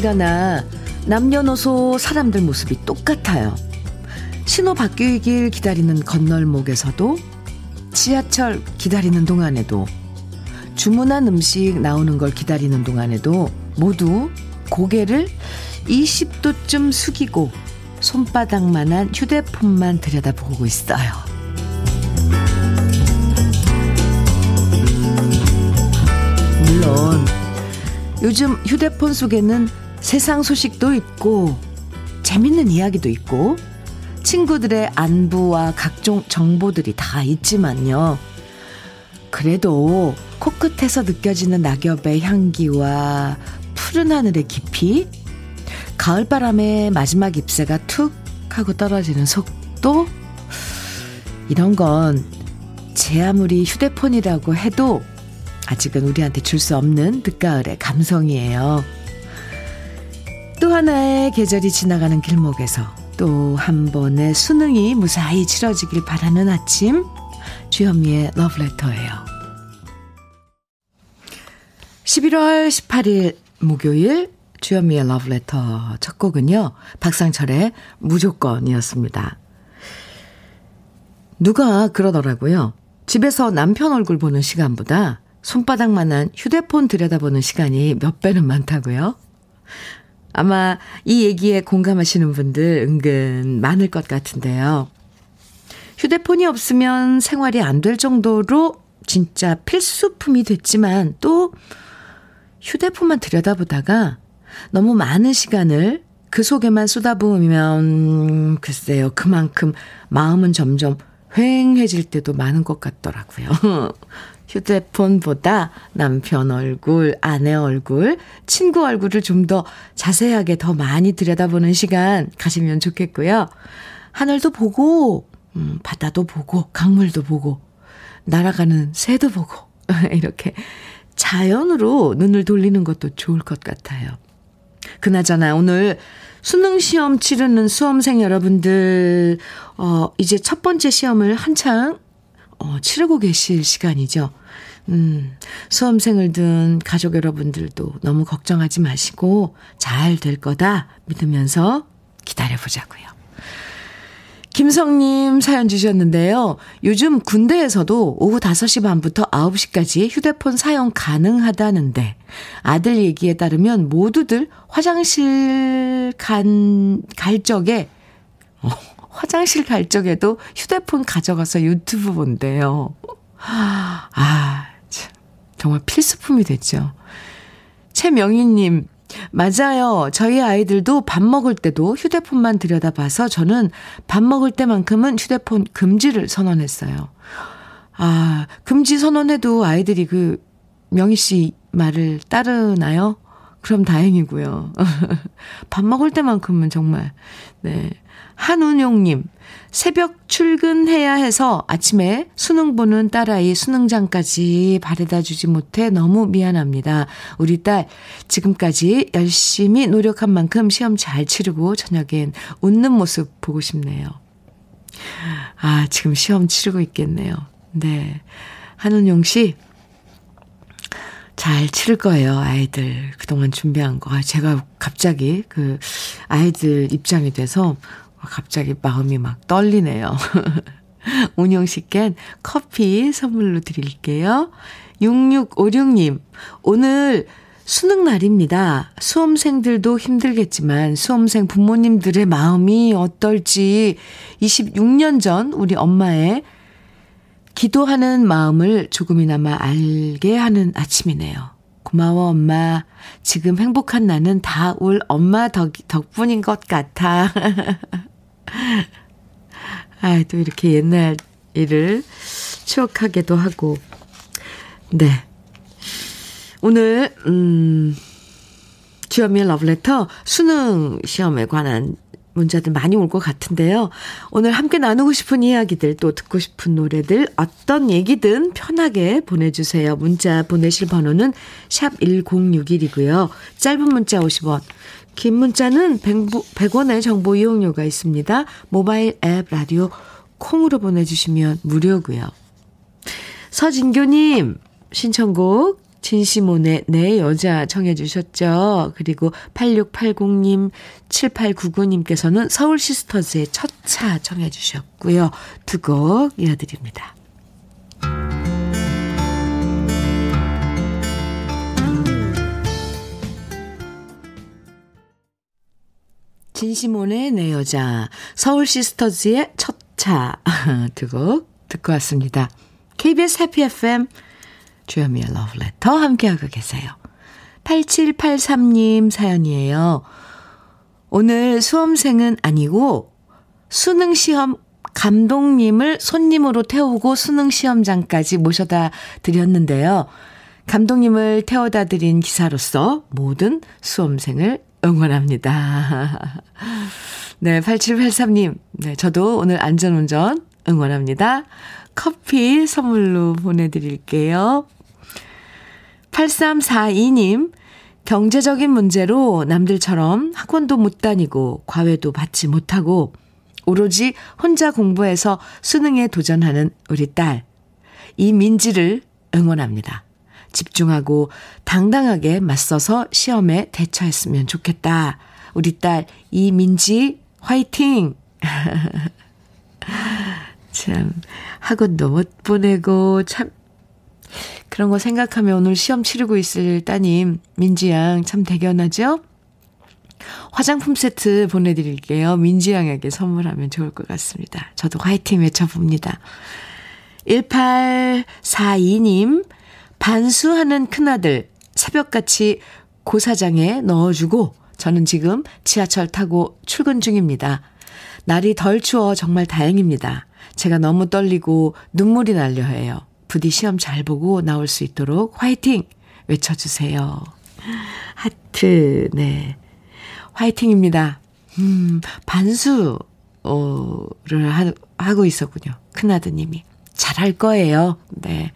가나 남녀노소 사람들 모습이 똑같아요. 신호 바뀌길 기다리는 건널목에서도 지하철 기다리는 동안에도 주문한 음식 나오는 걸 기다리는 동안에도 모두 고개를 20도쯤 숙이고 손바닥만한 휴대폰만 들여다보고 있어요. 물론 요즘 휴대폰 속에는 세상 소식도 있고 재밌는 이야기도 있고 친구들의 안부와 각종 정보들이 다 있지만요. 그래도 코끝에서 느껴지는 낙엽의 향기와 푸른 하늘의 깊이, 가을바람의 마지막 잎새가 툭 하고 떨어지는 속도, 이런 건 제 아무리 휴대폰이라고 해도 아직은 우리한테 줄 수 없는 늦가을의 감성이에요. 또 하나의 계절이 지나가는 길목에서 또 한 번의 수능이 무사히 치러지길 바라는 아침, 주현미의 러브레터예요. 11월 18일 목요일 주현미의 러브레터 첫 곡은요. 박상철의 무조건이었습니다. 누가 그러더라고요. 집에서 남편 얼굴 보는 시간보다 손바닥만한 휴대폰 들여다보는 시간이 몇 배는 많다고요. 아마 이 얘기에 공감하시는 분들 은근 많을 것 같은데요. 휴대폰이 없으면 생활이 안 될 정도로 진짜 필수품이 됐지만 또 휴대폰만 들여다보다가 너무 많은 시간을 그 속에만 쏟아부으면 글쎄요 그만큼 마음은 점점 휑해질 때도 많은 것 같더라고요. 휴대폰보다 남편 얼굴, 아내 얼굴, 친구 얼굴을 좀 더 자세하게 더 많이 들여다보는 시간 가시면 좋겠고요. 하늘도 보고, 음, 바다도 보고, 강물도 보고, 날아가는 새도 보고, 이렇게 자연으로 눈을 돌리는 것도 좋을 것 같아요. 그나저나 오늘 수능 시험 치르는 수험생 여러분들, 어, 이제 첫 번째 시험을 한창, 어, 치르고 계실 시간이죠. 음, 수험생을 둔 가족 여러분들도 너무 걱정하지 마시고 잘 될 거다 믿으면서 기다려보자고요. 김성님 사연 주셨는데요. 요즘 군대에서도 오후 5시 반부터 9시까지 휴대폰 사용 가능하다는데 아들 얘기에 따르면 모두들 화장실 간, 갈 적에, 어, 화장실 갈 적에도 휴대폰 가져가서 유튜브 본대요. 아, 참, 정말 필수품이 됐죠. 최명희님, 맞아요. 저희 아이들도 밥 먹을 때도 휴대폰만 들여다봐서 저는 밥 먹을 때만큼은 휴대폰 금지를 선언했어요. 아, 금지 선언해도 아이들이 그 명희 씨 말을 따르나요? 그럼 다행이고요. 밥 먹을 때만큼은 정말, 네. 한운용님, 새벽 출근해야 해서 아침에 수능 보는 딸아이 수능장까지 바래다 주지 못해 너무 미안합니다. 우리 딸 지금까지 열심히 노력한 만큼 시험 잘 치르고 저녁엔 웃는 모습 보고 싶네요. 아, 지금 시험 치르고 있겠네요. 네. 한운용 씨, 잘 치를 거예요, 아이들. 그동안 준비한 거. 아, 제가 갑자기 그 아이들 입장이 돼서 갑자기 마음이 막 떨리네요. 운영 씨께 커피 선물로 드릴게요. 6656님, 오늘 수능 날입니다. 수험생들도 힘들겠지만 수험생 부모님들의 마음이 어떨지 26년 전 우리 엄마의 기도하는 마음을 조금이나마 알게 하는 아침이네요. 고마워, 엄마. 지금 행복한 나는 다울 엄마 덕, 덕분인 것 같아. 아, 또 이렇게 옛날 일을 추억하기도 하고. 네. 오늘, 음, 주현미의 러브레터 수능 시험에 관한 문자들 많이 올 것 같은데요. 오늘 함께 나누고 싶은 이야기들 또 듣고 싶은 노래들 어떤 얘기든 편하게 보내주세요. 문자 보내실 번호는 샵 1061이고요. 짧은 문자 50원, 긴 문자는 100, 원의 정보 이용료가 있습니다. 모바일 앱 라디오 콩으로 보내주시면 무료고요. 서진교님 신청곡 진시몬의 내 여자 청해 주셨죠. 그리고 8680님, 7899님께서는 서울 시스터즈의 첫 차 청해 주셨고요. 두 곡 이어드립니다. 진시몬의 내 여자, 서울 시스터즈의 첫 차 두곡 듣고 왔습니다. KBS 해피 FM 주현미의 러브레터 함께하고 계세요. 8783님 사연이에요. 오늘 수험생은 아니고 수능 시험 감독님을 손님으로 태우고 수능 시험장까지 모셔다 드렸는데요. 감독님을 태워다 드린 기사로서 모든 수험생을 응원합니다. 네, 8783님. 네, 저도 오늘 안전운전 응원합니다. 커피 선물로 보내드릴게요. 8342님, 경제적인 문제로 남들처럼 학원도 못 다니고 과외도 받지 못하고 오로지 혼자 공부해서 수능에 도전하는 우리 딸, 이민지를 응원합니다. 집중하고 당당하게 맞서서 시험에 대처했으면 좋겠다. 우리 딸 이민지 화이팅! 참 학원도 못 보내고 참 그런 거 생각하면 오늘 시험 치르고 있을 따님 민지 양 참 대견하죠? 화장품 세트 보내드릴게요. 민지 양에게 선물하면 좋을 것 같습니다. 저도 화이팅 외쳐봅니다. 1842님, 반수하는 큰아들 새벽같이 고사장에 넣어주고 저는 지금 지하철 타고 출근 중입니다. 날이 덜 추워 정말 다행입니다. 제가 너무 떨리고 눈물이 날려 해요. 부디 시험 잘 보고 나올 수 있도록 화이팅! 외쳐주세요. 하트, 네. 화이팅입니다. 음, 반수를 하, 하고 있었군요. 큰아드님이. 잘할 거예요. 네.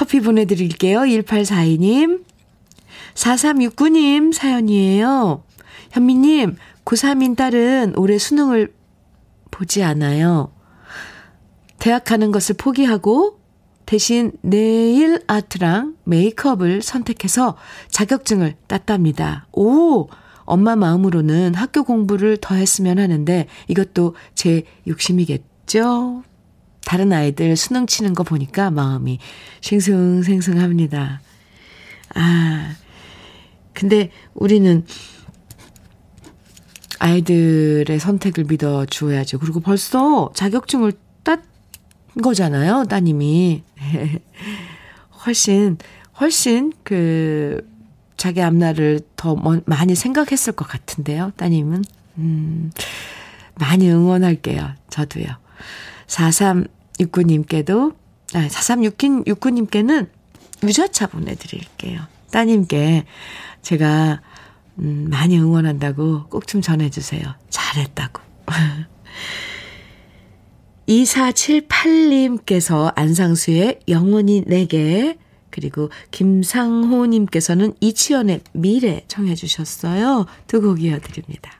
커피 보내드릴게요. 1842님. 4369님 사연이에요. 현미님, 고3인 딸은 올해 수능을 보지 않아요. 대학 가는 것을 포기하고 대신 네일 아트랑 메이크업을 선택해서 자격증을 땄답니다. 오! 엄마 마음으로는 학교 공부를 더 했으면 하는데 이것도 제 욕심이겠죠? 다른 아이들 수능 치는 거 보니까 마음이 싱숭생숭합니다. 아, 근데 우리는 아이들의 선택을 믿어 주어야죠. 그리고 벌써 자격증을 땄 거잖아요, 따님이. 훨씬, 훨씬 그, 자기 앞날을 더 많이 생각했을 것 같은데요, 따님은. 음, 많이 응원할게요, 저도요. 4369님께도, 아, 4369님께는 유자차 보내드릴게요. 따님께 제가, 음, 많이 응원한다고 꼭 좀 전해주세요. 잘했다고. 2478님께서 안상수의 영원히 내게 그리고 김상호님께서는 이치현의 미래 청해 주셨어요. 두 곡 이어드립니다.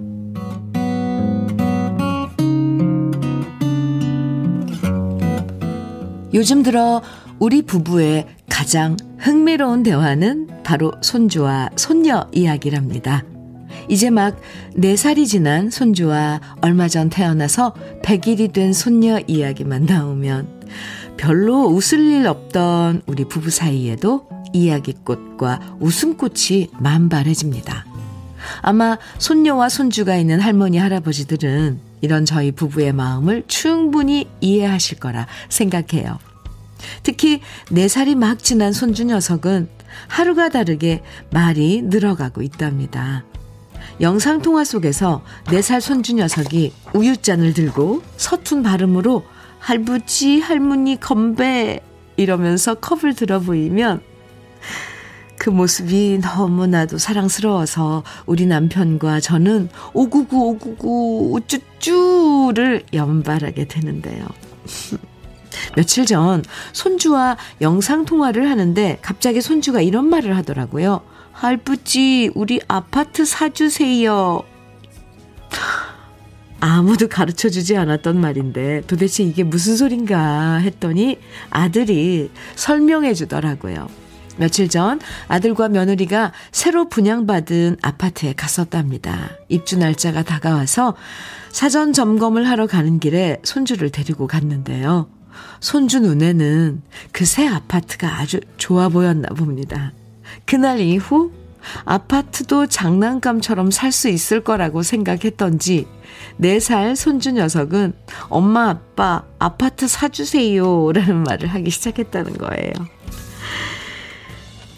요즘 들어 우리 부부의 가장 흥미로운 대화는 바로 손주와 손녀 이야기랍니다. 이제 막 4살이 지난 손주와 얼마 전 태어나서 100일이 된 손녀 이야기만 나오면 별로 웃을 일 없던 우리 부부 사이에도 이야기꽃과 웃음꽃이 만발해집니다. 아마 손녀와 손주가 있는 할머니, 할아버지들은 이런 저희 부부의 마음을 충분히 이해하실 거라 생각해요. 특히 4살이 막 지난 손주 녀석은 하루가 다르게 말이 늘어가고 있답니다. 영상통화 속에서 4살 손주 녀석이 우유잔을 들고 서툰 발음으로 할부지, 할머니, 건배 이러면서 컵을 들어 보이면 그 모습이 너무나도 사랑스러워서 우리 남편과 저는 오구구 오구구 우쭈쭈를 연발하게 되는데요. 며칠 전 손주와 영상 통화를 하는데 갑자기 손주가 이런 말을 하더라고요. 할부지, 우리 아파트 사주세요. 아무도 가르쳐 주지 않았던 말인데 도대체 이게 무슨 소린가 했더니 아들이 설명해 주더라고요. 며칠 전 아들과 며느리가 새로 분양받은 아파트에 갔었답니다. 입주 날짜가 다가와서 사전 점검을 하러 가는 길에 손주를 데리고 갔는데요. 손주 눈에는 그 새 아파트가 아주 좋아 보였나 봅니다. 그날 이후 아파트도 장난감처럼 살 수 있을 거라고 생각했던지 4살 손주 녀석은 엄마 아빠 아파트 사주세요 라는 말을 하기 시작했다는 거예요.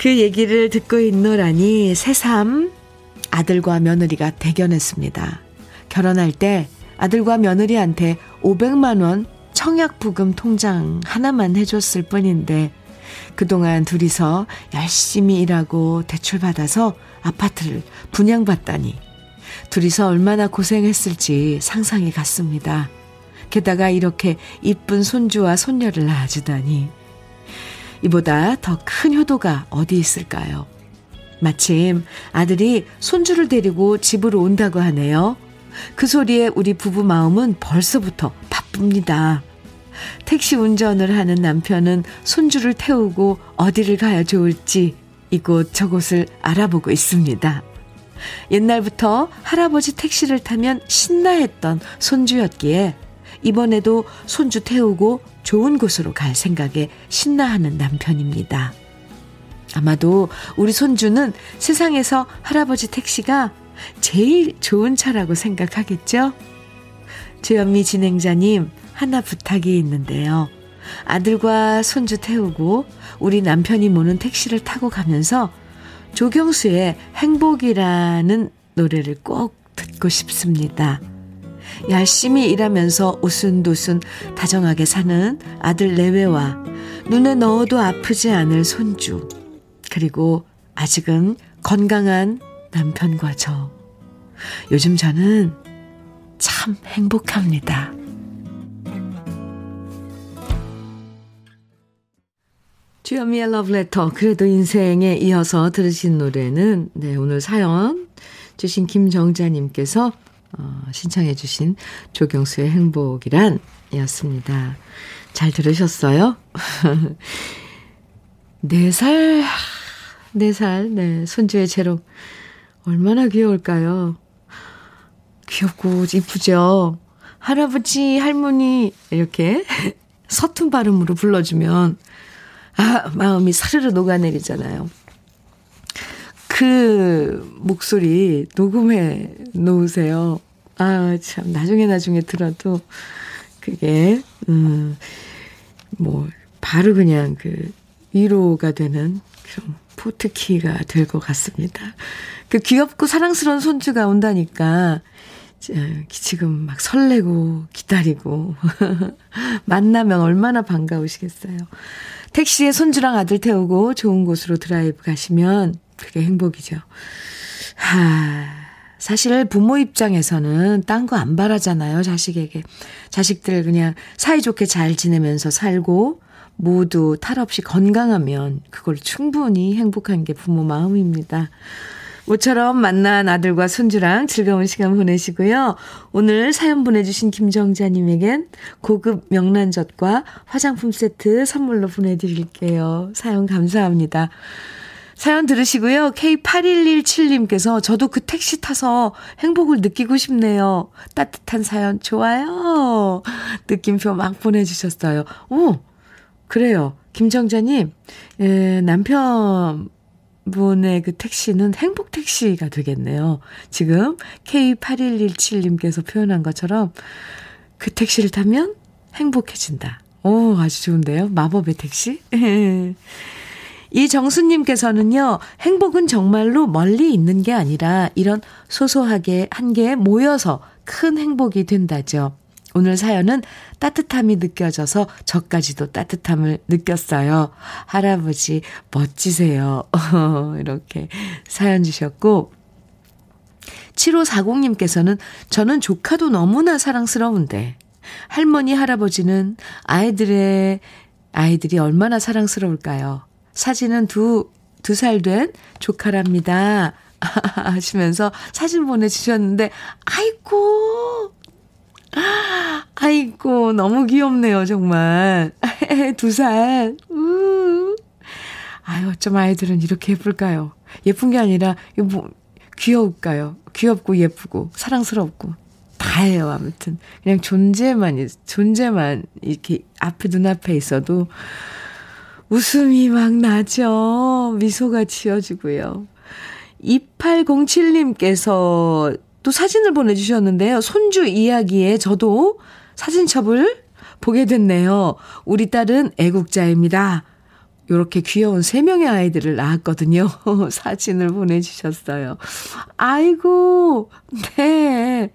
그 얘기를 듣고 있노라니 새삼 아들과 며느리가 대견했습니다. 결혼할 때 아들과 며느리한테 500만 원 청약부금 통장 하나만 해줬을 뿐인데 그동안 둘이서 열심히 일하고 대출받아서 아파트를 분양받다니 둘이서 얼마나 고생했을지 상상이 갔습니다. 게다가 이렇게 이쁜 손주와 손녀를 낳아주다니 이보다 더 큰 효도가 어디 있을까요? 마침 아들이 손주를 데리고 집으로 온다고 하네요. 그 소리에 우리 부부 마음은 벌써부터 바쁩니다. 택시 운전을 하는 남편은 손주를 태우고 어디를 가야 좋을지 이곳 저곳을 알아보고 있습니다. 옛날부터 할아버지 택시를 타면 신나했던 손주였기에 이번에도 손주 태우고 좋은 곳으로 갈 생각에 신나하는 남편입니다. 아마도 우리 손주는 세상에서 할아버지 택시가 제일 좋은 차라고 생각하겠죠? 주현미 진행자님, 하나 부탁이 있는데요. 아들과 손주 태우고 우리 남편이 모는 택시를 타고 가면서 조경수의 행복이라는 노래를 꼭 듣고 싶습니다. 열심히 일하면서 오순도순 다정하게 사는 아들 내외와 눈에 넣어도 아프지 않을 손주, 그리고 아직은 건강한 남편과 저. 요즘 저는 참 행복합니다. 주현미의 러브레터. 그래도 인생에 이어서 들으신 노래는, 네, 오늘 사연 주신 김정자님께서, 어, 신청해 주신 조경수의 행복이란 이었습니다. 잘 들으셨어요? 네 살, 네 살, 네, 손주의 재롱. 얼마나 귀여울까요? 귀엽고 이쁘죠? 할아버지, 할머니, 이렇게 서툰 발음으로 불러주면 아, 마음이 사르르 녹아내리잖아요. 그 목소리 녹음해 놓으세요. 아, 참, 나중에 나중에 들어도 그게, 음, 뭐, 바로 그냥 그 위로가 되는 그런 포트키가 될 것 같습니다. 그 귀엽고 사랑스러운 손주가 온다니까, 지금 막 설레고 기다리고 만나면 얼마나 반가우시겠어요. 택시에 손주랑 아들 태우고 좋은 곳으로 드라이브 가시면 그게 행복이죠. 하, 사실 부모 입장에서는 딴 거 안 바라잖아요, 자식에게. 자식들 그냥 사이좋게 잘 지내면서 살고 모두 탈 없이 건강하면 그걸 충분히 행복한 게 부모 마음입니다. 모처럼 만난 아들과 손주랑 즐거운 시간 보내시고요. 오늘 사연 보내주신 김정자님에겐 고급 명란젓과 화장품 세트 선물로 보내드릴게요. 사연 감사합니다. 사연 들으시고요. K8117님께서 저도 그 택시 타서 행복을 느끼고 싶네요. 따뜻한 사연 좋아요. 느낌표 막 보내주셨어요. 오, 그래요. 김정자님, 에, 남편 분의 그 택시는 행복 택시가 되겠네요. 지금 K8117님께서 표현한 것처럼 그 택시를 타면 행복해진다. 오, 아주 좋은데요. 마법의 택시. 이정수님께서는요, 행복은 정말로 멀리 있는 게 아니라 이런 소소하게 한 개에 모여서 큰 행복이 된다죠. 오늘 사연은 따뜻함이 느껴져서 저까지도 따뜻함을 느꼈어요. 할아버지 멋지세요. 이렇게 사연 주셨고 7540님께서는 저는 조카도 너무나 사랑스러운데 할머니 할아버지는 아이들의 아이들이 얼마나 사랑스러울까요? 사진은 두 두 살 된 조카랍니다. 하시면서 사진 보내주셨는데, 아이고, 아이고, 너무 귀엽네요, 정말. 두 살. 우. 아유, 어쩜 아이들은 이렇게 예쁠까요? 예쁜 게 아니라, 뭐, 귀여울까요? 귀엽고 예쁘고, 사랑스럽고. 다예요, 아무튼. 그냥 존재만, 존재만 이렇게 앞에, 눈앞에 있어도 웃음이 막 나죠. 미소가 지어지고요. 2807님께서 또 사진을 보내주셨는데요. 손주 이야기에 저도 사진첩을 보게 됐네요. 우리 딸은 애국자입니다. 요렇게 귀여운 세 명의 아이들을 낳았거든요. 사진을 보내주셨어요. 아이고, 네.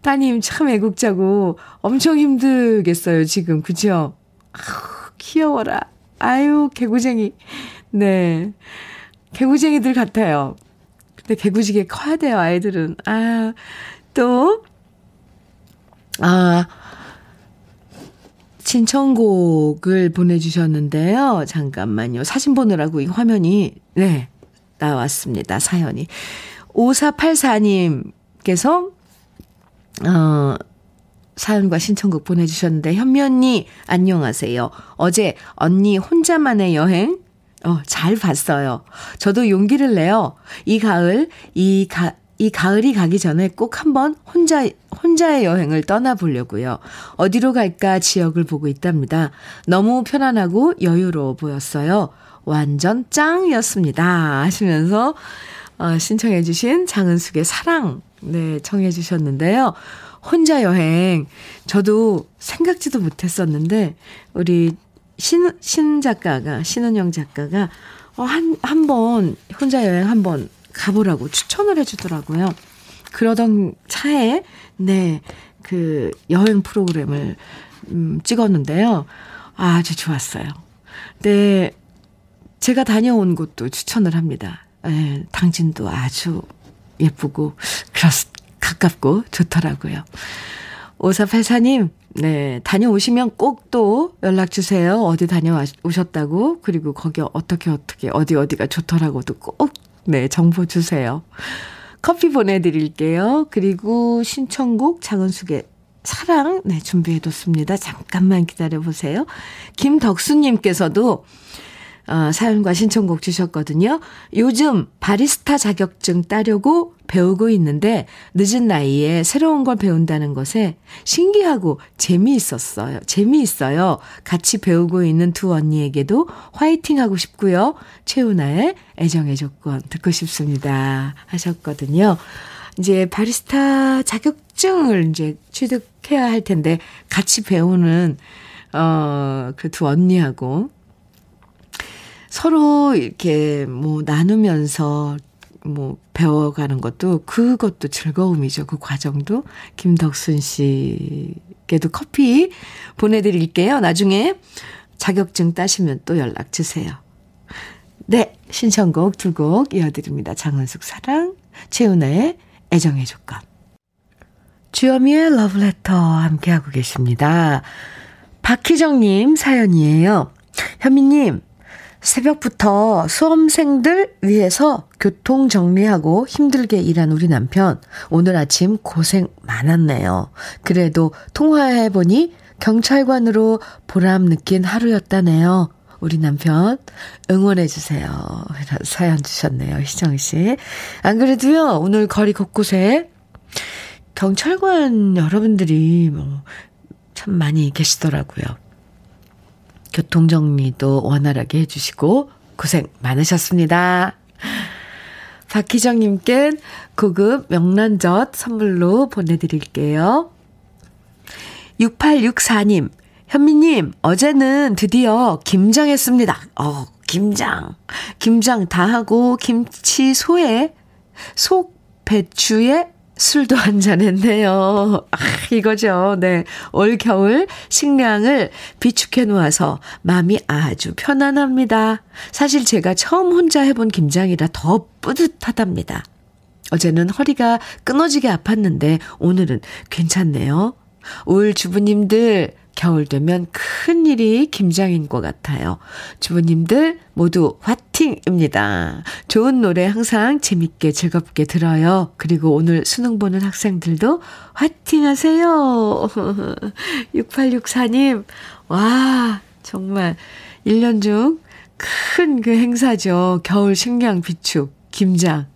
따님 참 애국자고 엄청 힘들겠어요, 지금. 그죠? 아우, 귀여워라. 아유, 개구쟁이. 네. 개구쟁이들 같아요. 근데 개구지게 커야 돼요, 아이들은. 아, 또, 아, 신청곡을 보내주셨는데요. 잠깐만요. 사진 보느라고 이 화면이, 네, 나왔습니다. 사연이. 5484님께서, 어, 사연과 신청곡 보내주셨는데, 현미 언니, 안녕하세요. 어제 언니 혼자만의 여행, 어, 잘 봤어요. 저도 용기를 내요. 이 가을, 이 가, 이 가을이 가기 전에 꼭 한번 혼자, 혼자의 여행을 떠나보려고요. 어디로 갈까 지역을 보고 있답니다. 너무 편안하고 여유로워 보였어요. 완전 짱이었습니다. 하시면서, 어, 신청해주신 장은숙의 사랑, 네, 청해주셨는데요. 혼자 여행, 저도 생각지도 못했었는데, 우리 신, 신 작가가, 신은영 작가가, 어, 한, 한 번, 혼자 여행 한 번 가보라고 추천을 해주더라고요. 그러던 차에, 네, 그 여행 프로그램을, 음, 찍었는데요. 아주 좋았어요. 네, 제가 다녀온 곳도 추천을 합니다. 예, 당진도 아주 예쁘고, 그렇, 가깝고 좋더라고요. 5484님, 네, 다녀오시면 꼭 또 연락 주세요. 어디 다녀오셨다고. 그리고 거기 어떻게 어떻게 어디 어디가 좋더라고도 꼭 네, 정보 주세요. 커피 보내드릴게요. 그리고 신청곡 장은숙의 사랑 네, 준비해뒀습니다. 잠깐만 기다려보세요. 김덕수님께서도 어, 사연과 신청곡 주셨거든요. 요즘 바리스타 자격증 따려고 배우고 있는데 늦은 나이에 새로운 걸 배운다는 것에 신기하고 재미있었어요. 재미있어요. 같이 배우고 있는 두 언니에게도 화이팅 하고 싶고요. 최은아의 애정의 조건 듣고 싶습니다. 하셨거든요. 이제 바리스타 자격증을 이제 취득해야 할 텐데 같이 배우는 어, 그 두 언니하고 서로 이렇게 뭐 나누면서 뭐 배워가는 것도 그것도 즐거움이죠. 그 과정도 김덕순 씨께도 커피 보내드릴게요. 나중에 자격증 따시면 또 연락 주세요. 네, 신청곡 두 곡 이어드립니다. 장은숙 사랑, 최은아의 애정의 조건. 주여미의 러브레터 함께하고 계십니다. 박희정님 사연이에요. 현미님, 새벽부터 수험생들 위해서 교통 정리하고 힘들게 일한 우리 남편. 오늘 아침 고생 많았네요. 그래도 통화해보니 경찰관으로 보람 느낀 하루였다네요. 우리 남편 응원해주세요. 이런 사연 주셨네요. 희정 씨. 안 그래도요, 오늘 거리 곳곳에 경찰관 여러분들이 뭐 참 많이 계시더라고요. 교통정리도 원활하게 해주시고 고생 많으셨습니다. 박희정님께 고급 명란젓 선물로 보내드릴게요. 6864님, 현미님, 어제는 드디어 김장했습니다. 어, 김장. 김장 다 하고 김치 소에 속 배추에 술도 한 잔 했네요. 아, 이거죠. 네. 올 겨울 식량을 비축해 놓아서 마음이 아주 편안합니다. 사실 제가 처음 혼자 해본 김장이라 더 뿌듯하답니다. 어제는 허리가 끊어지게 아팠는데 오늘은 괜찮네요. 올 주부님들 겨울 되면 큰 일이 김장인 것 같아요. 주부님들 모두 화팅입니다. 좋은 노래 항상 재밌게 즐겁게 들어요. 그리고 오늘 수능 보는 학생들도 화팅 하세요. 6864님, 와, 정말 1년 중 큰 그 행사죠. 겨울 식량 비축, 김장.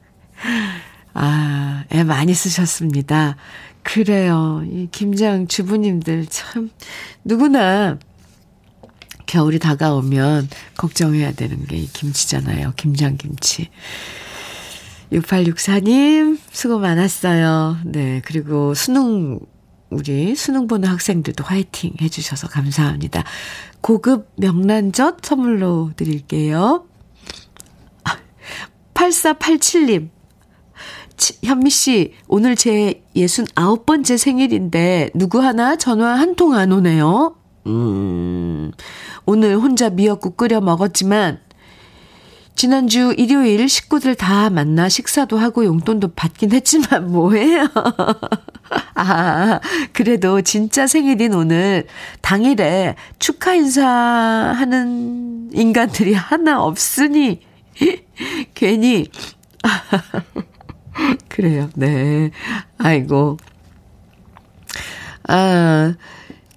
아, 애 많이 쓰셨습니다. 그래요. 이 김장 주부님들 참 누구나 겨울이 다가오면 걱정해야 되는 게 이 김치잖아요. 김장 김치. 6864님, 수고 많았어요. 네, 그리고 수능, 우리 수능 보는 학생들도 화이팅 해주셔서 감사합니다. 고급 명란젓 선물로 드릴게요. 8487님, 현미 씨, 오늘 제 69번째 생일인데 누구 하나 전화 한 통 안 오네요. 음, 오늘 혼자 미역국 끓여 먹었지만 지난주 일요일 식구들 다 만나 식사도 하고 용돈도 받긴 했지만 뭐해요. 아, 그래도 진짜 생일인 오늘 당일에 축하 인사하는 인간들이 하나 없으니 괜히 그래요. 네. 아이고. 아,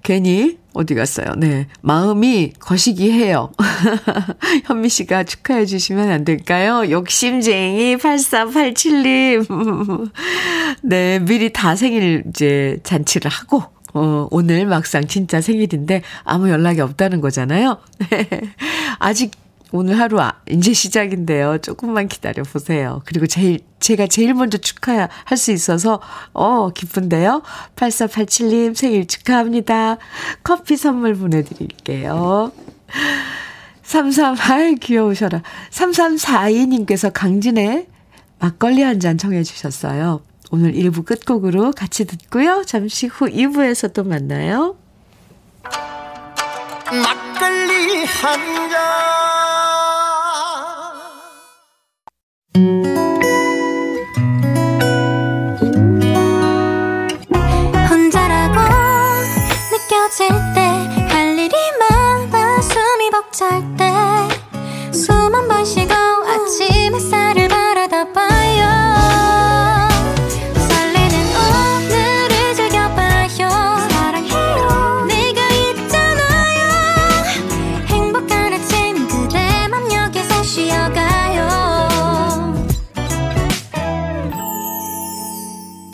괜히 어디 갔어요? 네. 마음이 거시기 해요. 현미 씨가 축하해 주시면 안 될까요? 욕심쟁이 8487님. 네, 미리 다 생일 이제 잔치를 하고 어, 오늘 막상 진짜 생일인데 아무 연락이 없다는 거잖아요. 네. 아직 오늘 하루 아, 이제 시작인데요. 조금만 기다려 보세요. 그리고 제일 제가 제일 먼저 축하할 수 있어서 어 기쁜데요. 8487님 생일 축하합니다. 커피 선물 보내드릴게요. 33 아이 귀여우셔라. 3342님께서 강진의 막걸리 한 잔 청해 주셨어요. 오늘 1부 끝곡으로 같이 듣고요. 잠시 후 2부에서 또 만나요. 막걸리 한 잔. 숨이 벅찰 때숨 한 번 쉬고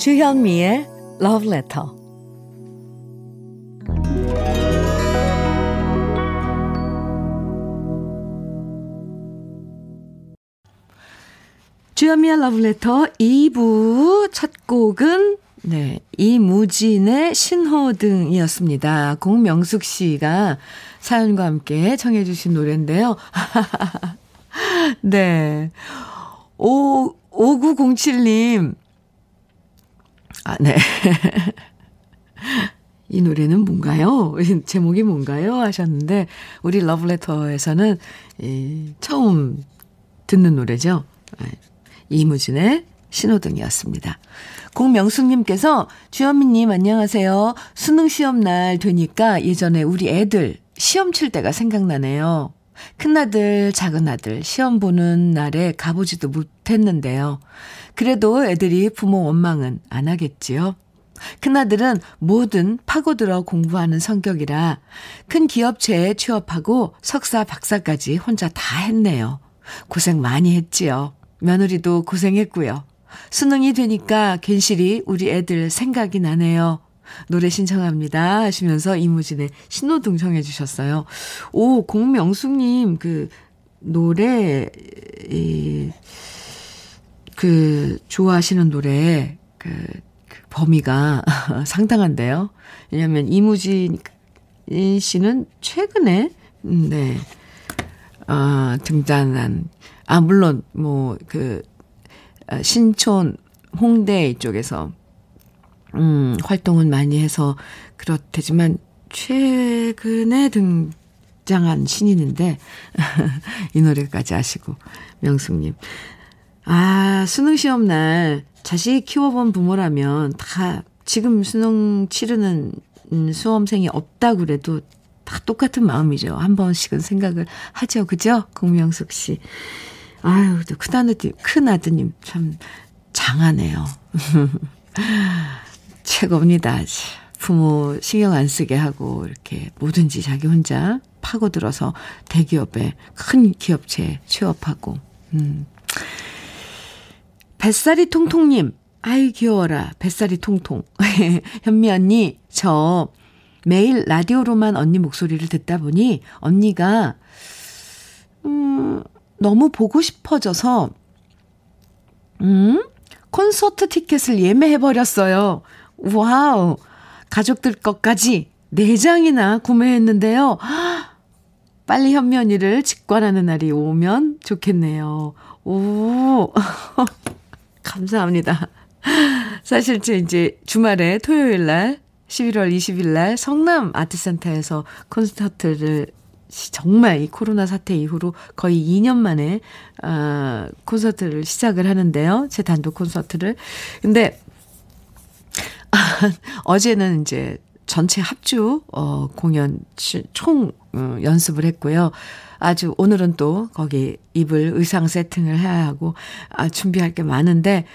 주현미의 Love Letter 주현미의 러브레터 2부 첫 곡은 네, 이무진의 신호등이었습니다. 공명숙 씨가 사연과 함께 청해 주신 노래인데요. 네. 5, 5907님. 아, 네. 이 노래는 뭔가요? 제목이 뭔가요? 하셨는데, 우리 러브레터에서는 이, 처음 듣는 노래죠. 네. 이무진의 신호등이었습니다. 공명숙님께서 주현미님 안녕하세요. 수능 시험 날 되니까 예전에 우리 애들 시험 칠 때가 생각나네요. 큰아들, 작은아들 시험 보는 날에 가보지도 못했는데요. 그래도 애들이 부모 원망은 안 하겠지요. 큰아들은 뭐든 파고들어 공부하는 성격이라 큰 기업체에 취업하고 석사, 박사까지 혼자 다 했네요. 고생 많이 했지요. 며느리도 고생했고요. 수능이 되니까 괜시리 우리 애들 생각이 나네요. 노래 신청합니다 하시면서 이무진의 신호등 청해 주셨어요. 오, 공명숙님, 그, 노래, 이, 그, 좋아하시는 노래, 그, 그 범위가 상당한데요. 왜냐면 이무진 씨는 최근에, 음, 네, 아, 등단한, 아, 물론, 뭐, 그, 아, 신촌, 홍대 이쪽에서, 음, 활동은 많이 해서 그렇대지만, 최근에 등장한 신인인데, 이 노래까지 아시고, 명숙님. 아, 수능 시험 날 자식 키워본 부모라면 다 지금 수능 치르는 수험생이 없다 그래도 다 똑같은 마음이죠. 한 번씩은 생각을 하죠. 그죠? 공명숙 씨. 아유, 큰 아드님, 큰 아드님 참 장하네요. 최고입니다. 부모 신경 안 쓰게 하고 이렇게 뭐든지 자기 혼자 파고들어서 대기업에 큰 기업체에 취업하고. 음. 뱃살이 통통님, 아이 귀여워라. 뱃살이 통통. 현미 언니, 저 매일 라디오로만 언니 목소리를 듣다 보니 언니가 음, 너무 보고 싶어져서 음, 콘서트 티켓을 예매해 버렸어요. 와우. 가족들 것까지 4장이나 구매했는데요. 빨리 현미 언니를 직관하는 날이 오면 좋겠네요. 오. 감사합니다. 사실 제 이제 주말에 토요일 날 11월 20일 날 성남 아트센터에서 콘서트를 정말 이 코로나 사태 이후로 거의 2년 만에 아, 콘서트를 시작을 하는데요. 제 단독 콘서트를. 근데 아, 어제는 이제 전체 합주 어 공연 총 어, 연습을 했고요. 아주 오늘은 또 거기 입을 의상 세팅을 해야 하고 아 준비할 게 많은데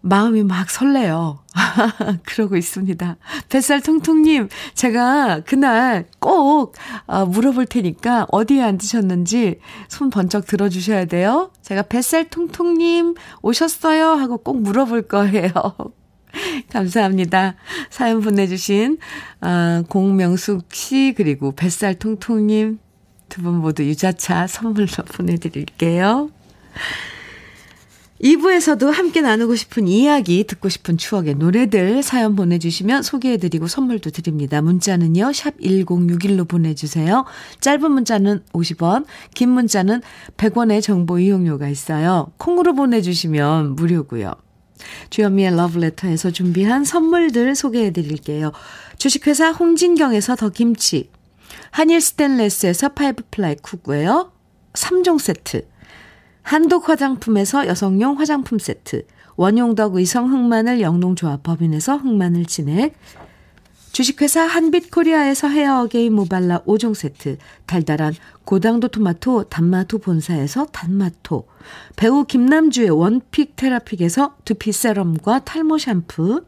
마음이 막 설레요. 그러고 있습니다. 뱃살 통통님, 제가 그날 꼭 어, 물어볼 테니까 어디에 앉으셨는지 손 번쩍 들어주셔야 돼요. 제가 뱃살 통통님 오셨어요? 하고 꼭 물어볼 거예요. 감사합니다. 사연 보내주신 아, 공명숙 씨 그리고 뱃살 통통님 두 분 모두 유자차 선물로 보내드릴게요. 2부에서도 함께 나누고 싶은 이야기, 듣고 싶은 추억의 노래들 사연 보내주시면 소개해드리고 선물도 드립니다. 문자는요, 샵 1061로 보내주세요. 짧은 문자는 50원, 긴 문자는 100원의 정보 이용료가 있어요. 콩으로 보내주시면 무료고요. 주현미의 러브레터에서 준비한 선물들 소개해드릴게요. 주식회사 홍진경에서 더 김치, 한일 스텐레스에서 five ply cookware 3종 세트, 한독 화장품에서 여성용 화장품 세트, 원용덕 의성 흑마늘 영농조합 법인에서 흑마늘 진액, 주식회사 한빛코리아에서 헤어게임 모발라 5종 세트, 달달한 고당도 토마토 단마토 본사에서 단마토, 배우 김남주의 원픽 테라픽에서 두피 세럼과 탈모 샴푸,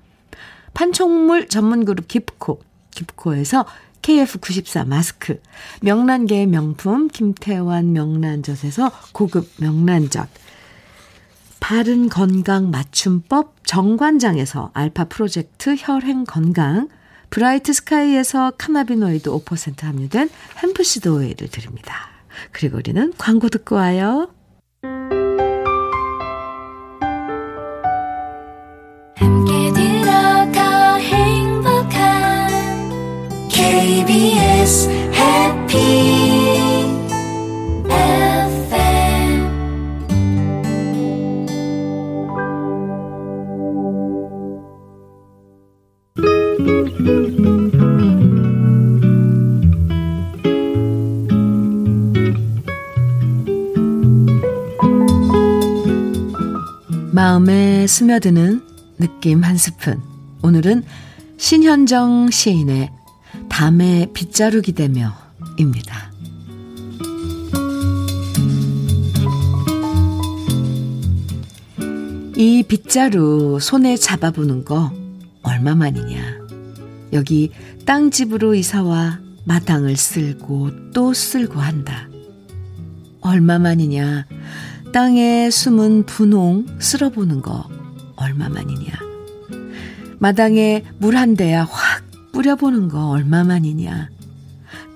판촉물 전문 그룹 기프코, 기프코에서 KF94 마스크, 명란계의 명품 김태환 명란젓에서 고급 명란젓, 바른 건강 맞춤법 정관장에서 알파 프로젝트 혈행 건강, 브라이트 스카이에서 카나비노이드 5% 함유된 햄프시드 오일을 드립니다. 그리고 우리는 광고 듣고 와요. KBS 해피 마음에 스며드는 느낌 한 스푼. 오늘은 신현정 시인의 담에 빗자루 기 대며 입니다. 이 빗자루 손에 잡아보는 거 얼마만이냐. 여기 땅집으로 이사와 마당을 쓸고 또 쓸고 한다. 얼마만이냐. 땅에 숨은 분홍 쓸어보는 거 얼마만이냐. 마당에 물 한 대야 확 뿌려보는 거 얼마만이냐.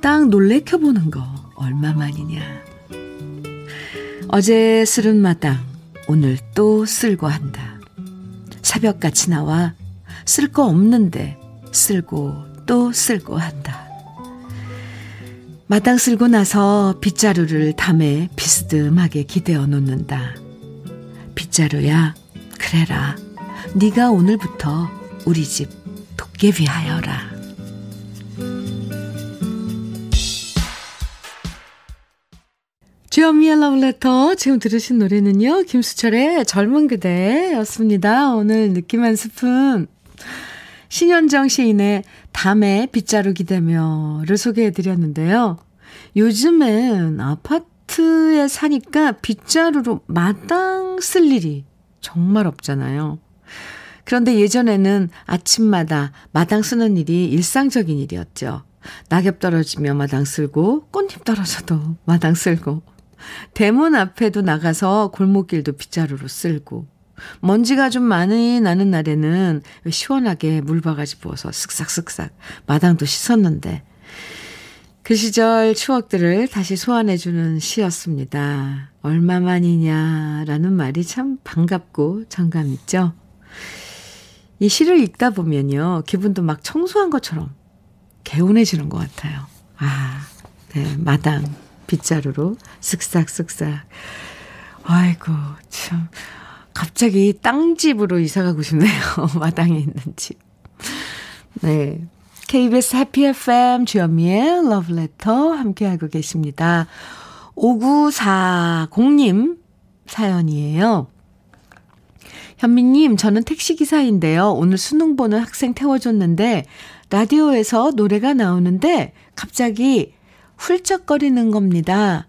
땅 놀래켜보는 거 얼마만이냐. 어제 쓸은 마당, 오늘 또 쓸고 한다. 새벽같이 나와 쓸 거 없는데 쓸고 또 쓸고 한다. 마당 쓸고 나서 빗자루를 담에 비스듬하게 기대어 놓는다. 빗자루야, 그래라. 네가 오늘부터 우리 집 도깨비 하여라. 주현미의 러브레터 지금 들으신 노래는요. 김수철의 젊은 그대였습니다. 오늘 느낌 한 스푼 신현정 시인의 담에 빗자루 기대며를 소개해 드렸는데요. 요즘엔 아파트에 사니까 빗자루로 마당 쓸 일이 정말 없잖아요. 그런데 예전에는 아침마다 마당 쓰는 일이 일상적인 일이었죠. 낙엽 떨어지며 마당 쓸고 꽃잎 떨어져도 마당 쓸고 대문 앞에도 나가서 골목길도 빗자루로 쓸고 먼지가 좀 많이 나는 날에는 시원하게 물바가지 부어서 쓱싹쓱싹 마당도 씻었는데 그 시절 추억들을 다시 소환해주는 시였습니다. 얼마만이냐라는 말이 참 반갑고 정감 있죠. 이 시를 읽다 보면요. 기분도 막 청소한 것처럼 개운해지는 것 같아요. 아, 네, 마당 빗자루로 쓱싹쓱싹. 아이고, 참. 갑자기 땅집으로 이사 가고 싶네요. 마당에 있는 집. 네. KBS 해피 FM 주현미의 러브레터 함께하고 계십니다. 5940님 사연이에요. 현미님, 저는 택시기사인데요. 오늘 수능 보는 학생 태워줬는데, 라디오에서 노래가 나오는데, 갑자기 훌쩍거리는 겁니다.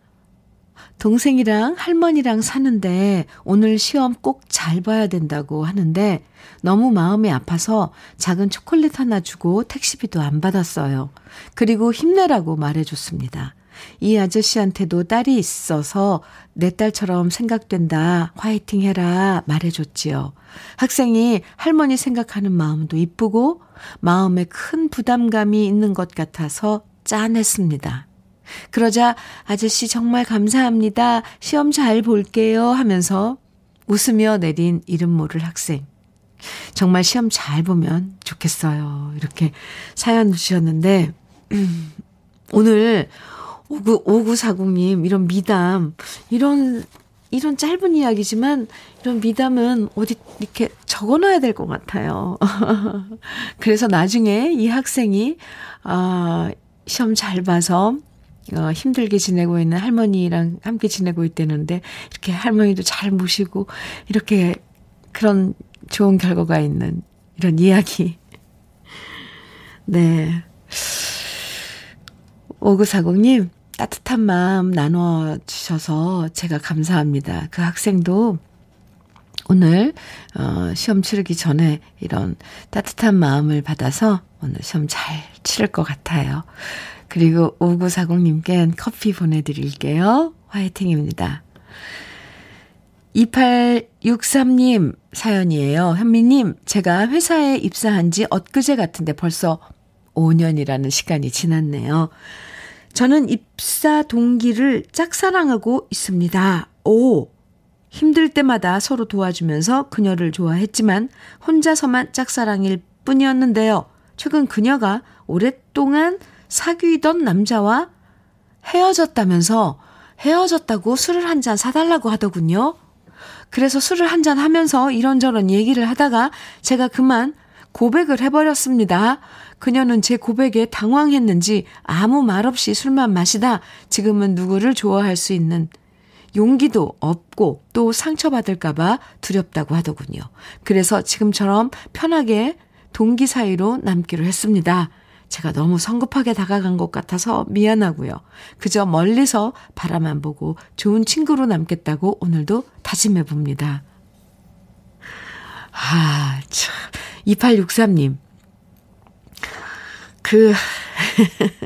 동생이랑 할머니랑 사는데 오늘 시험 꼭 잘 봐야 된다고 하는데 너무 마음이 아파서 작은 초콜릿 하나 주고 택시비도 안 받았어요. 그리고 힘내라고 말해줬습니다. 이 아저씨한테도 딸이 있어서 내 딸처럼 생각된다. 화이팅 해라. 말해줬지요. 학생이 할머니 생각하는 마음도 이쁘고 마음에 큰 부담감이 있는 것 같아서 짠했습니다. 그러자 아저씨 정말 감사합니다. 시험 잘 볼게요 하면서 웃으며 내린 이름 모를 학생. 정말 시험 잘 보면 좋겠어요. 이렇게 사연 주셨는데, 음, 오늘 59, 5940님, 이런 미담, 이런, 이런 짧은 이야기지만, 이런 미담은 어디 이렇게 적어 놔야 될 것 같아요. 그래서 나중에 이 학생이, 아, 시험 잘 봐서 어, 힘들게 지내고 있는 할머니랑 함께 지내고 있다는데 이렇게 할머니도 잘 모시고 이렇게 그런 좋은 결과가 있는 이런 이야기. 네. 5940님, 따뜻한 마음 나눠 주셔서 제가 감사합니다. 그 학생도 오늘, 어, 시험 치르기 전에 이런 따뜻한 마음을 받아서 오늘 시험 잘 치를 것 같아요. 그리고 5940님께 커피 보내드릴게요. 화이팅입니다. 2863님 사연이에요. 현미님, 제가 회사에 입사한 지 엊그제 같은데 벌써 5년이라는 시간이 지났네요. 저는 입사 동기를 짝사랑하고 있습니다. 오! 힘들 때마다 서로 도와주면서 그녀를 좋아했지만 혼자서만 짝사랑일 뿐이었는데요. 최근 그녀가 오랫동안 사귀던 남자와 헤어졌다면서 헤어졌다고 술을 한 잔 사달라고 하더군요. 그래서 술을 한 잔 하면서 이런저런 얘기를 하다가 제가 그만 고백을 해버렸습니다. 그녀는 제 고백에 당황했는지 아무 말 없이 술만 마시다 지금은 누구를 좋아할 수 있는 용기도 없고 또 상처받을까봐 두렵다고 하더군요. 그래서 지금처럼 편하게 동기 사이로 남기로 했습니다. 제가 너무 성급하게 다가간 것 같아서 미안하고요. 그저 멀리서 바라만 보고 좋은 친구로 남겠다고 오늘도 다짐해 봅니다. 아, 참. 2863님. 그,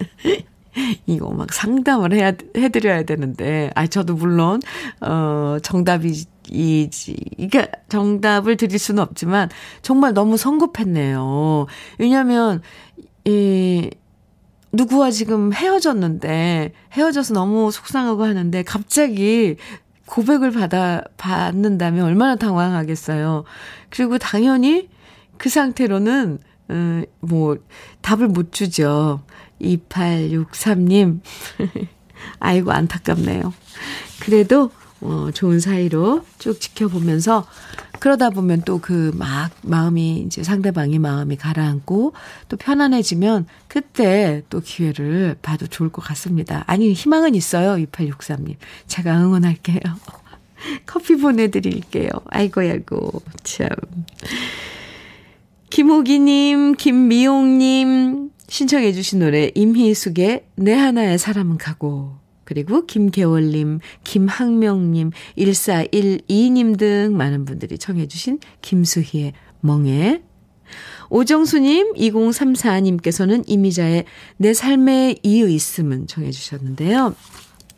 이거 막 상담을 해야, 해드려야 되는데, 아, 저도 물론, 어, 정답이, 이지, 이게 정답을 드릴 수는 없지만, 정말 너무 성급했네요. 왜냐면, 이, 누구와 지금 헤어졌는데, 헤어져서 너무 속상하고 하는데, 갑자기 고백을 받아, 받는다면 얼마나 당황하겠어요. 그리고 당연히 그 상태로는 음, 뭐, 답을 못 주죠. 2863님. 아이고, 안타깝네요. 그래도, 어, 좋은 사이로 쭉 지켜보면서, 그러다 보면 또 그 막, 마음이, 이제 상대방이 마음이 가라앉고, 또 편안해지면, 그때 또 기회를 봐도 좋을 것 같습니다. 아니, 희망은 있어요. 2863님. 제가 응원할게요. 커피 보내드릴게요. 아이고, 아이고, 참. 김호기님, 김미용님, 신청해 주신 노래, 임희숙의 내 하나의 사람은 가고, 그리고 김계월님, 김학명님, 1412님 등 많은 분들이 청해 주신 김수희의 멍에, 오정수님, 2034님께서는 이미자의 내 삶의 이유 있음은 청해 주셨는데요.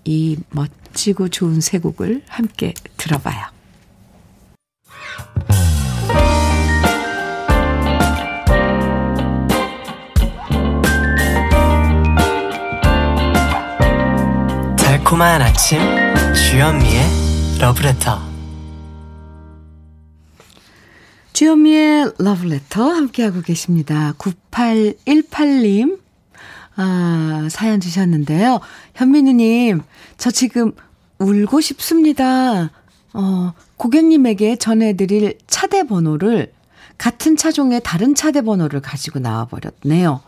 이 멋지고 좋은 세 곡을 함께 들어봐요. 달콤한 아침 주현미의 러브레터 주현미의 러브레터 함께하고 계십니다. 9818님 아, 사연 주셨는데요. 현민우님, 저 지금 울고 싶습니다. 어, 고객님에게 전해드릴 차대 번호를 같은 차종의 다른 차대 번호를 가지고 나와버렸네요.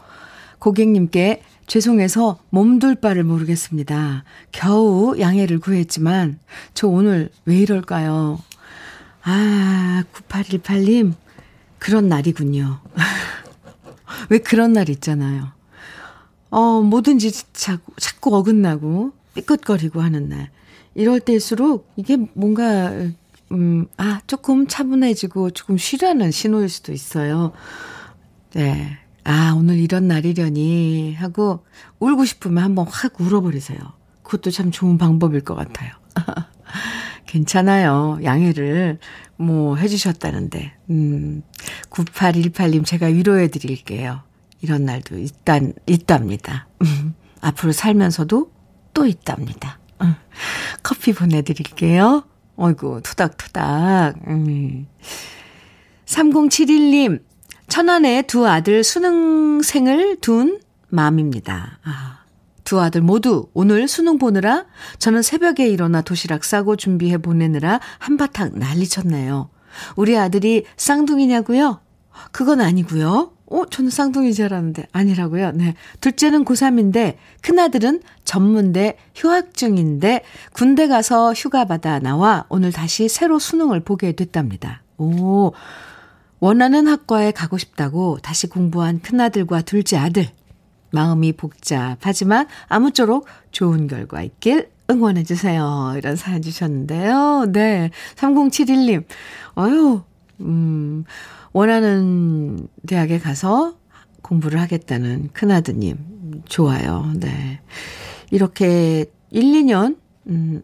고객님께 죄송해서 몸둘 바를 모르겠습니다. 겨우 양해를 구했지만 저 오늘 왜 이럴까요? 아, 9818님, 그런 날이군요. 왜 그런 날 있잖아요. 어, 뭐든지 자꾸, 자꾸 어긋나고 삐끗거리고 하는 날. 이럴 때일수록 이게 뭔가, 음, 아, 조금 차분해지고 조금 쉬라는 신호일 수도 있어요. 네. 아, 오늘 이런 날이려니 하고 울고 싶으면 한번 확 울어버리세요. 그것도 참 좋은 방법일 것 같아요. 괜찮아요. 양해를 뭐 해주셨다는데. 음, 9818님 제가 위로해 드릴게요. 이런 날도 있단, 있답니다. 음, 앞으로 살면서도 또 있답니다. 음, 커피 보내드릴게요. 어이구, 투닥투닥. 음. 3071님, 천안에 두 아들 수능생을 둔 맘입니다. 아, 두 아들 모두 오늘 수능 보느라 저는 새벽에 일어나 도시락 싸고 준비해 보내느라 한바탕 난리 쳤네요. 우리 아들이 쌍둥이냐고요? 그건 아니고요. 어, 저는 쌍둥이 줄 알았는데 아니라고요. 네. 둘째는 고3인데 큰아들은 전문대 휴학 중인데 군대 가서 휴가 받아 나와 오늘 다시 새로 수능을 보게 됐답니다. 오. 원하는 학과에 가고 싶다고 다시 공부한 큰아들과 둘째 아들. 마음이 복잡하지만 아무쪼록 좋은 결과 있길 응원해주세요. 이런 사연 주셨는데요. 네. 3071님. 어유 음, 원하는 대학에 가서 공부를 하겠다는 큰아드님. 좋아요. 네. 이렇게 1, 2년, 음,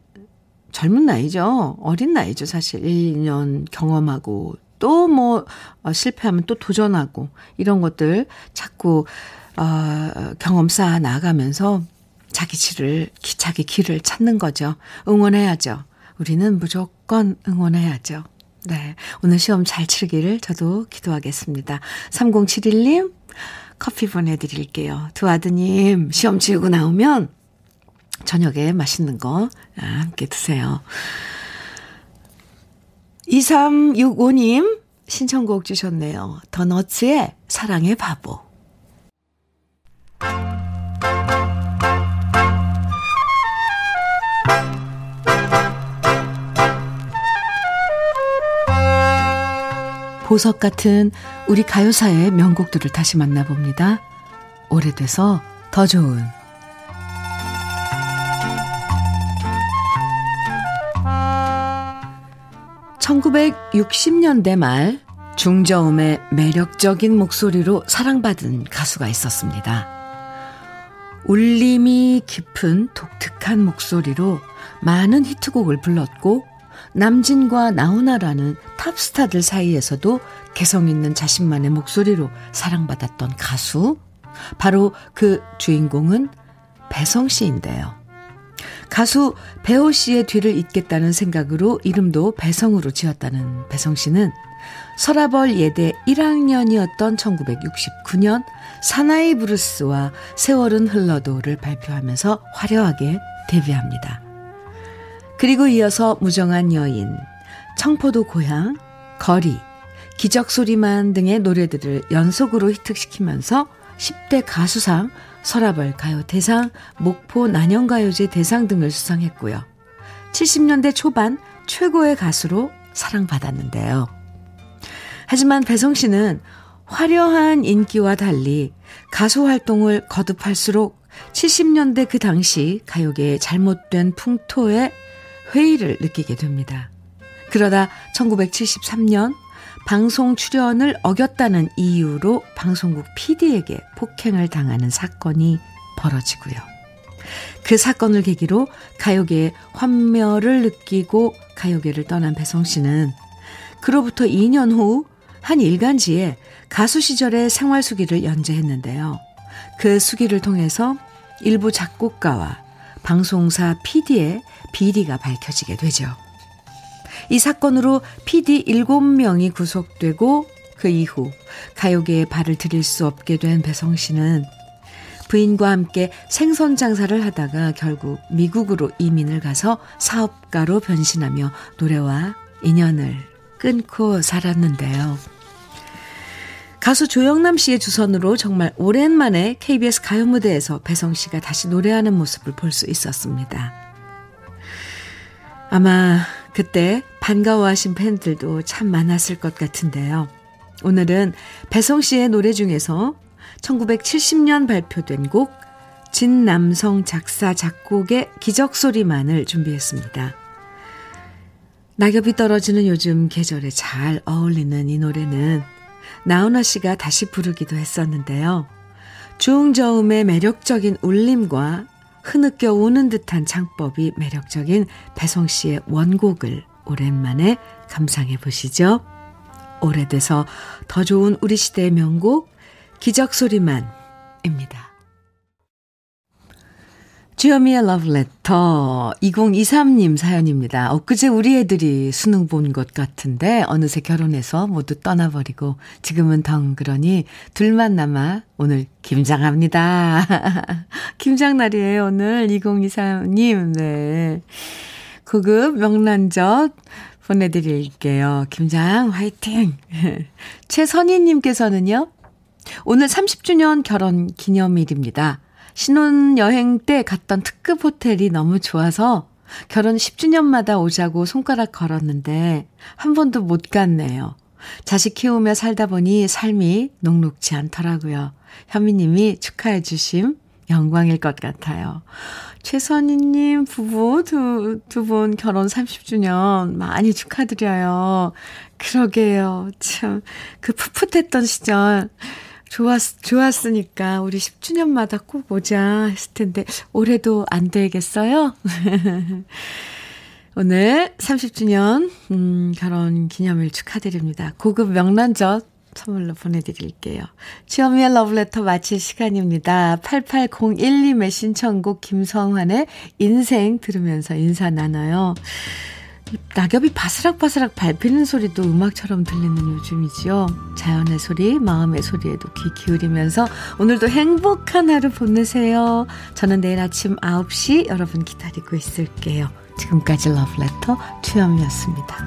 젊은 나이죠. 어린 나이죠. 사실 1, 2년 경험하고 또뭐 어, 실패하면 또 도전하고 이런 것들 자꾸 어, 경험 쌓아 나가면서 자기 길을 자기 길을 찾는 거죠. 응원해야죠. 우리는 무조건 응원해야죠. 네. 오늘 시험 잘 치르기를 저도 기도하겠습니다. 3071님, 커피 보내드릴게요. 두 아드님, 시험 치르고 나오면 저녁에 맛있는 거 함께 드세요. 2365님 신청곡 주셨네요. 더너츠의 사랑의 바보. 보석 같은 우리 가요사의 명곡들을 다시 만나봅니다. 오래돼서 더 좋은 1960년대 말 중저음의 매력적인 목소리로 사랑받은 가수가 있었습니다. 울림이 깊은 독특한 목소리로 많은 히트곡을 불렀고 남진과 나훈아라는 탑스타들 사이에서도 개성 있는 자신만의 목소리로 사랑받았던 가수 바로 그 주인공은 배성 씨인데요. 가수 배호 씨의 뒤를 잇겠다는 생각으로 이름도 배성으로 지었다는 배성 씨는 서라벌 예대 1학년이었던 1969년 사나이 브루스와 세월은 흘러도를 발표하면서 화려하게 데뷔합니다. 그리고 이어서 무정한 여인, 청포도 고향, 거리, 기적소리만 등의 노래들을 연속으로 히트시키면서 10대 가수상, 서라벌 가요 대상, 목포 난영가요제 대상 등을 수상했고요. 70년대 초반 최고의 가수로 사랑받았는데요. 하지만 배성 씨는 화려한 인기와 달리 가수 활동을 거듭할수록 70년대 그 당시 가요계의 잘못된 풍토에 회의를 느끼게 됩니다. 그러다 1973년 방송 출연을 어겼다는 이유로 방송국 PD에게 폭행을 당하는 사건이 벌어지고요. 그 사건을 계기로 가요계의 환멸을 느끼고 가요계를 떠난 배성 씨는 그로부터 2년 후 한 일간지에 가수 시절의 생활 수기를 연재했는데요. 그 수기를 통해서 일부 작곡가와 방송사 PD의 비리가 밝혀지게 되죠. 이 사건으로 PD 7명이 구속되고 그 이후 가요계에 발을 들일 수 없게 된 배성 씨는 부인과 함께 생선 장사를 하다가 결국 미국으로 이민을 가서 사업가로 변신하며 노래와 인연을 끊고 살았는데요. 가수 조영남 씨의 주선으로 정말 오랜만에 KBS 가요 무대에서 배성 씨가 다시 노래하는 모습을 볼 수 있었습니다. 아마 그때 반가워하신 팬들도 참 많았을 것 같은데요. 오늘은 배성 씨의 노래 중에서 1970년 발표된 곡 진남성 작사 작곡의 기적소리만을 준비했습니다. 낙엽이 떨어지는 요즘 계절에 잘 어울리는 이 노래는 나훈아 씨가 다시 부르기도 했었는데요. 중저음의 매력적인 울림과 흐느껴 우는 듯한 창법이 매력적인 배송 씨의 원곡을 오랜만에 감상해 보시죠. 오래돼서 더 좋은 우리 시대의 명곡 기적소리만입니다. 주여미의 러브레터 2023님 사연입니다. 엊그제 우리 애들이 수능 본 것 같은데 어느새 결혼해서 모두 떠나버리고 지금은 덩그러니 둘만 남아 오늘 김장합니다. 김장날이에요 오늘 2023님 네. 고급 명란젓 보내드릴게요. 김장 화이팅! 최선희님께서는요. 오늘 30주년 결혼 기념일입니다. 신혼여행 때 갔던 특급 호텔이 너무 좋아서 결혼 10주년마다 오자고 손가락 걸었는데 한 번도 못 갔네요. 자식 키우며 살다 보니 삶이 녹록지 않더라고요. 현미님이 축하해 주심 영광일 것 같아요. 최선희님 부부 두, 두 분 결혼 30주년 많이 축하드려요. 그러게요. 참, 그 풋풋했던 시절. 좋았, 좋았으니까 우리 10주년마다 꼭 오자 했을 텐데 올해도 안 되겠어요? 오늘 30주년 음, 결혼 기념일 축하드립니다. 고급 명란젓 선물로 보내드릴게요. 주현미의 러브레터 마칠 시간입니다. 8801님의 신청곡 김성환의 인생 들으면서 인사 나눠요. 낙엽이 바스락바스락 밟히는 소리도 음악처럼 들리는 요즘이지요. 자연의 소리, 마음의 소리에도 귀 기울이면서 오늘도 행복한 하루 보내세요. 저는 내일 아침 9시 여러분 기다리고 있을게요. 지금까지 러브레터 투영이었습니다